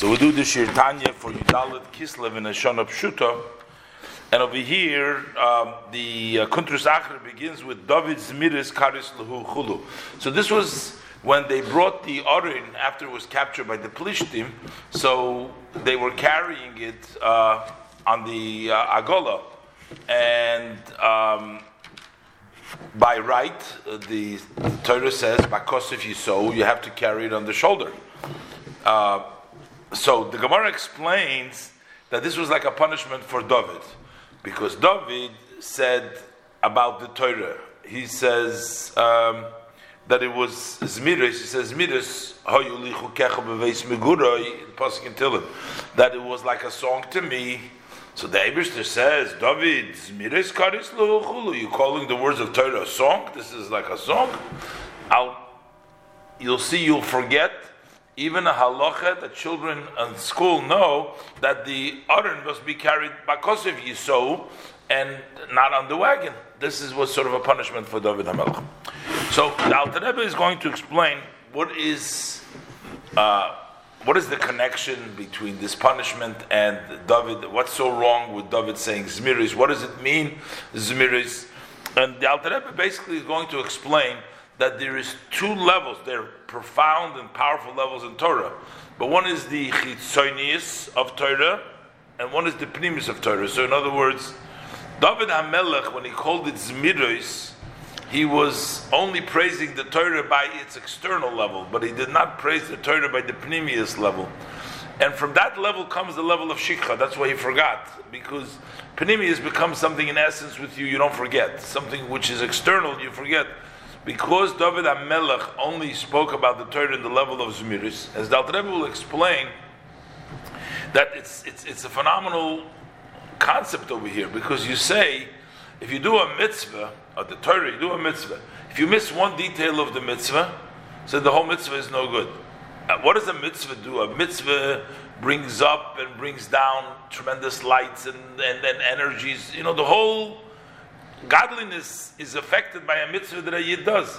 So we do the Shir Tanya for Yudalit Kislev in a Shana Pshuta. And over here, um, the uh, Kuntrus begins with David Zmiris Karis Lahu Chulu. So this was when they brought the aron after it was captured by the Plishtim. So they were carrying it uh, on the uh, Agola. And um, by right, uh, the, Torah says, Bakosif if you sow, you have to carry it on the shoulder. Uh, so the Gemara explains that this was like a punishment for David, because David said about the Torah, he says um, that it was Zmiris, he says Zmiris, that it was like a song to me. So the Abishter says, David, Zmiris Karis You're calling the words of Torah a song? This is like a song? I'll, you'll see, you'll forget even a halacha that children in school know that the aron must be carried because of Yisou and not on the wagon. This is what sort of a punishment for David HaMelech. So the Alter Rebbe is going to explain what is uh, what is the connection between this punishment and David. What's so wrong with David saying Zmiris? What does it mean Zmiris? And the Alter Rebbe basically is going to explain that there is two levels. They're profound and powerful levels in Torah. But one is the chitzonius of Torah, and one is the pnimis of Torah. So, in other words, David HaMelech, when he called it Zmiros, he was only praising the Torah by its external level, but he did not praise the Torah by the pnimius level. And from that level comes the level of shikha. That's why he forgot, because pnimius becomes something in essence with you you don't forget. Something which is external you forget because David HaMelech only spoke about the Torah in the level of Zmiris, as Rebbe will explain, that it's, it's, it's a phenomenal concept over here, because you say, if you do a mitzvah, or the Torah, you do a mitzvah, if you miss one detail of the mitzvah, so the whole mitzvah is no good. Uh, what does a mitzvah do? A mitzvah brings up and brings down tremendous lights and, and, and energies. You know, the whole godliness is affected by a mitzvah that a yid does.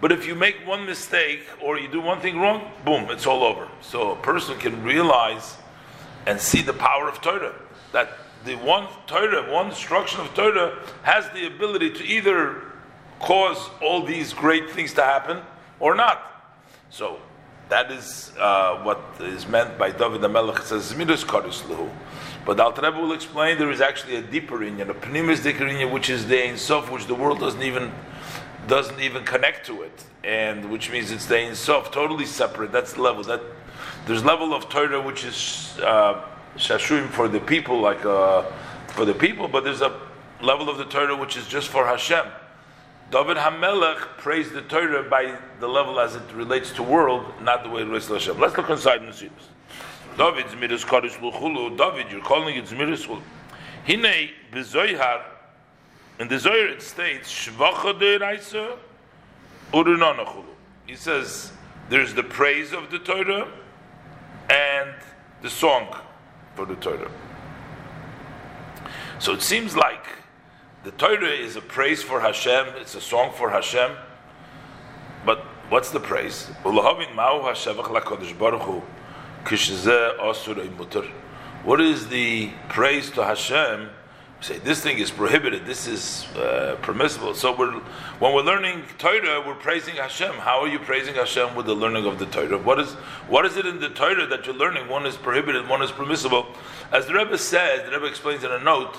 But if you make one mistake or you do one thing wrong, boom, it's all over. So a person can realize and see the power of Torah. That the one Torah, one instruction of Torah has the ability to either cause all these great things to happen or not. So that is uh, what is meant by David HaMelech. It says, Zmiris Koris Luhu. But the Alter Rebbe will explain there is actually a deeper inyan, a pnimis inyan, which is the Ein Sof, which the world doesn't even doesn't even connect to it, and which means it's the Ein Sof, totally separate. That's the level. That there's level of Torah which is uh, for the people, like uh, for the people, but there's a level of the Torah which is just for Hashem. David Hamelech praised the Torah by the level as it relates to world, not the way it relates to Hashem. Let's look inside and see this. David Zmiris Kodesh Luchulu. David, you're calling it Zmiris Luchulu. Hine bezoyhar. In the Zohar it states Shvacha de Raisa Urunanachulu. He says there's the praise of the Torah and the song for the Torah. So it seems like the Torah is a praise for Hashem, it's a song for Hashem, but what's the praise? What is the praise to Hashem? We say this thing is prohibited. This is uh, permissible. So we're when we're learning Torah, we're praising Hashem. How are you praising Hashem with the learning of the Torah? What is what is it in the Torah that you're learning? One is prohibited, one is permissible. As the Rebbe says, the Rebbe explains in a note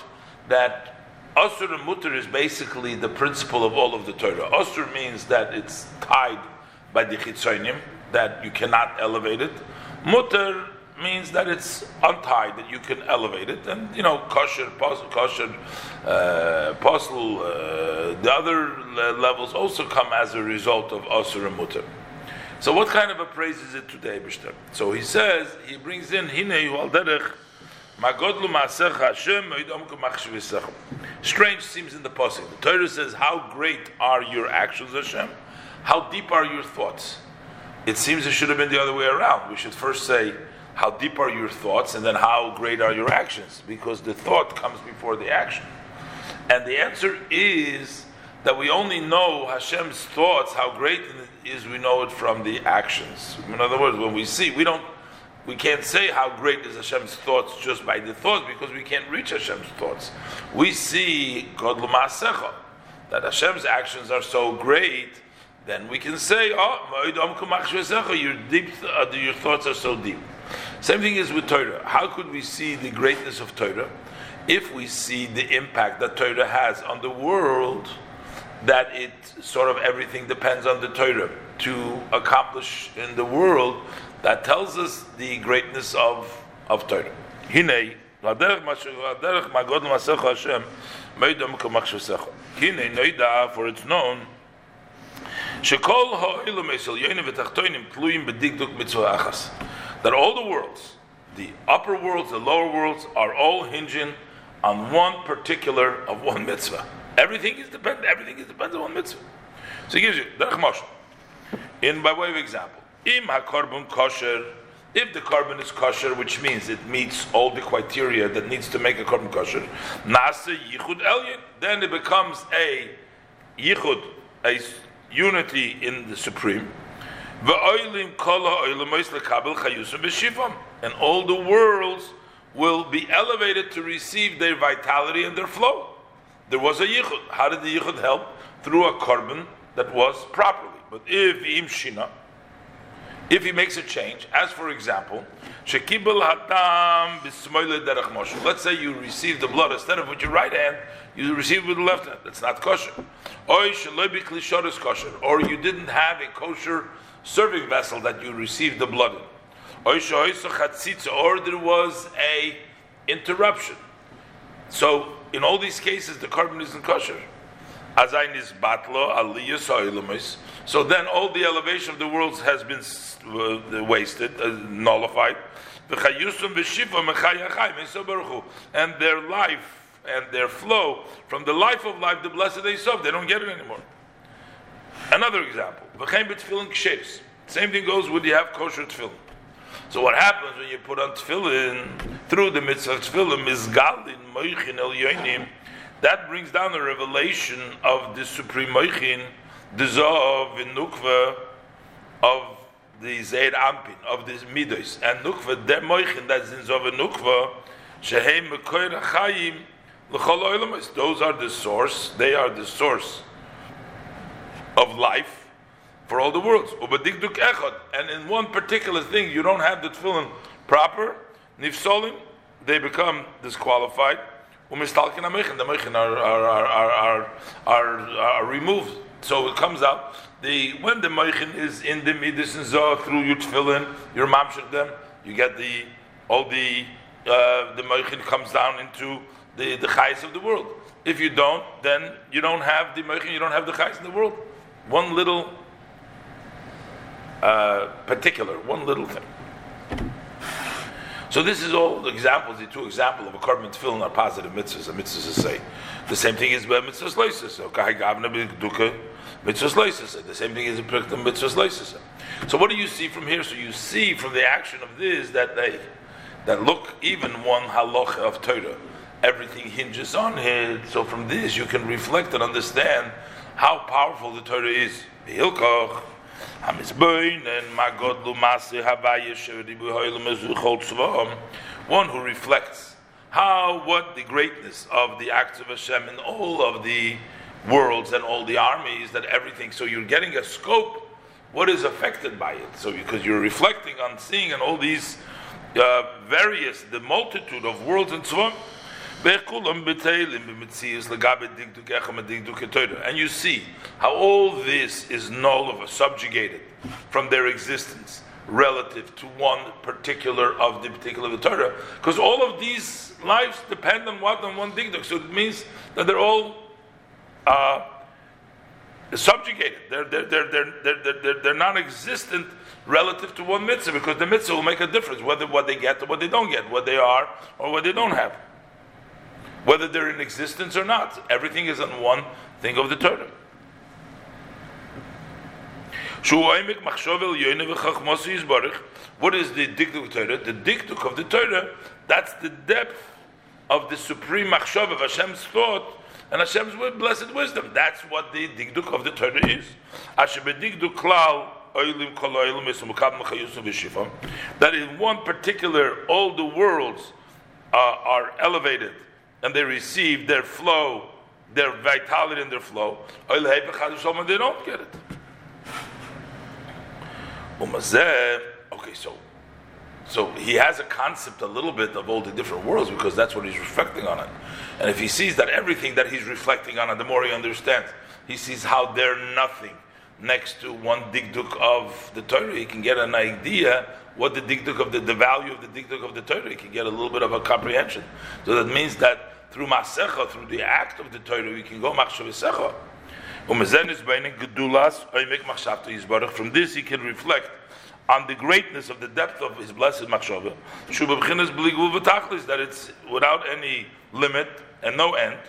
that Asur and Mutter is basically the principle of all of the Torah. Asur means that it's tied by the Chitzonim, that you cannot elevate it. Mutter means that it's untied, that you can elevate it. And, you know, kosher, kosher, uh, uh, the other levels also come as a result of Asur and Mutter. So what kind of a praise is it today, Bishter? So he says, he brings in, Hine al derech, Strange seems in the passing. The Torah says, How great are your actions, Hashem? How deep are your thoughts? it seems it should have been the other way around. We should first say, how deep are your thoughts, and then how great are your actions? Because the thought comes before the action. And the answer is that we only know Hashem's thoughts, how great it is, we know it from the actions. In other words, when we see, we don't, we can't say how great is Hashem's thoughts just by the thoughts because we can't reach Hashem's thoughts. We see God Masecha, that Hashem's actions are so great, then we can say, oh, your deep, uh, your thoughts are so deep. Same thing is with Torah. How could we see the greatness of Torah if we see the impact that Torah has on the world? That it sort of everything depends on the Torah to accomplish in the world that tells us the greatness of, of Torah. Hine, for it's known that all the worlds, the upper worlds, the lower worlds, are all hinging on one particular of one mitzvah. Everything is dependent. Everything is dependent on one mitzvah. So he gives you derech In by way of example, Im kosher, if the korban is kosher, which means it meets all the criteria that needs to make a korban kosher, nasa yichud elyon, then it becomes a yichud, a unity in the supreme. And all the worlds will be elevated to receive their vitality and their flow. There was a yichud. How did the yichud help? Through a korban that was properly. But if im shina, if he makes a change, as for example, let's say you receive the blood instead of with your right hand, you receive it with the left hand. That's not kosher. Oy Shalobi Klishoris kosher. Or you didn't have a kosher serving vessel that you received the blood in. Or there was a interruption. So in all these cases, the korban isn't kosher. So then all the elevation of the worlds has been uh, the wasted, uh, nullified. And their life and their flow from the life of life, the blessed they serve, they don't get it anymore. Another example, same thing goes when you have kosher tefillin. So what happens when you put on tefillin through the mitzvah tefillin mizgalin moichin el yoinim, that brings down the revelation of the supreme moichin, the zov in nukva of the Zeir Ampin, of the Midos, and Nukva, the Moichin, that's in Zov Nukva, Shehem Mekoir L'chol those are the source, they are the source of life for all the worlds. And in one particular thing, you don't have the tefillin proper, Nifsolim, they become disqualified. Umistalkin Amechin, the Mechin are, are, are, are, are, are removed. So it comes out the when the moichin is in the midas and through your tefillin, your mamshach them, you get the all the uh, the moichin comes down into the the chayes of the world. If you don't, then you don't have the moichin, you don't have the chayes in the world. One little uh, particular, one little thing. So this is all the examples, the two examples of a korban tefillin are positive mitzvahs. A mitzvahs to say the same thing is by mitzvahs loises. Okay, gavna b'duka mitzvahs loises. The same thing is a prikdom mitzvahs loises. So what do you see from here? So you see from the action of this that they that look even one halacha of Torah, everything hinges on it. So from this you can reflect and understand how powerful the Torah is. Hilkoch. One who reflects how, what the greatness of the acts of Hashem in all of the worlds and all the armies, that everything. So you're getting a scope, what is affected by it. So because you're reflecting on seeing and all these uh, various, the multitude of worlds and so on. And you see how all this is null of subjugated from their existence relative to one particular of the particular of the Torah. Because all of these lives depend on what? On one digduk. So it means that they're all uh, subjugated. They're, they're, they're, they're, they're, they're, they're non existent relative to one mitzvah because the mitzvah will make a difference whether what they get or what they don't get, what they are or what they don't have whether they're in existence or not. Everything is on one thing of the Torah. What is the dikduk of the Torah? The dikduk of the Torah, that's the depth of the supreme machshav of Hashem's thought and Hashem's blessed wisdom. That's what the dikduk of the Torah is. That in one particular all the worlds uh, are elevated and they receive their flow, their vitality and their flow. They don't get it. Okay, so so he has a concept a little bit of all the different worlds because that's what he's reflecting on it. And if he sees that everything that he's reflecting on it, the more he understands, he sees how they're nothing next to one digduk of the Torah. He can get an idea what the digduk of the, the value of the digduk of the Torah. He can get a little bit of a comprehension. So that means that through masecha, through the act of the Torah, we can go machshav secha. From this, he can reflect on the greatness of the depth of his blessed machshava. That it's without any limit and no end.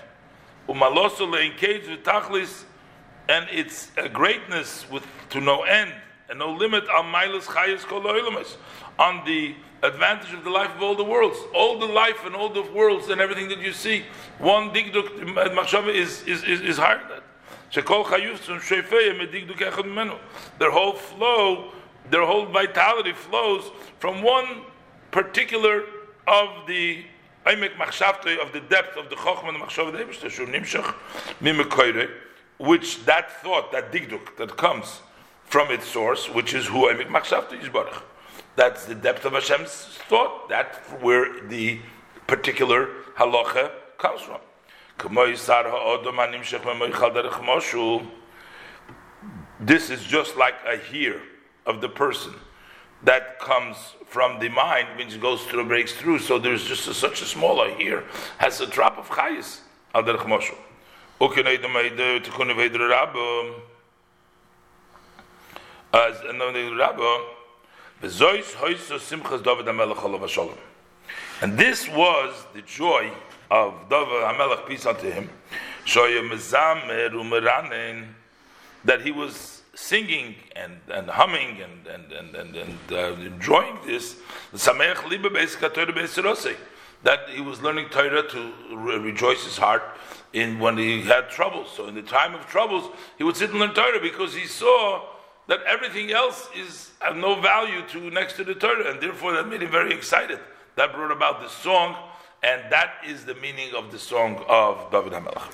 And it's a greatness with to no end and no limit on on the advantage of the life of all the worlds, all the life and all the worlds and everything that you see. One digduk machshava is is is, is higher than that. Their whole flow their whole vitality flows from one particular of the Aimek Machshavte of the depth of the Chochmah and the Machshav Nimshach Mimekoire, which that thought, that digduk that comes from its source, which is who Aimek Machshavte Yisbarach. That's the depth of Hashem's thought. That's where the particular halacha comes from. This is just like a here of the person that comes from the mind, which goes through, breaks through. So there's just a, such a smaller here, has a drop of chayis. Al derech. And this was the joy of David HaMelech, peace unto him, that he was singing and, and humming and, and, and, and, and uh, enjoying this, that he was learning Torah to re- rejoice his heart in when he had troubles. So in the time of troubles, he would sit and learn Torah because he saw that everything else is of no value to next to the Torah, and therefore that made him very excited. That brought about this song, and that is the meaning of the song of David HaMelech.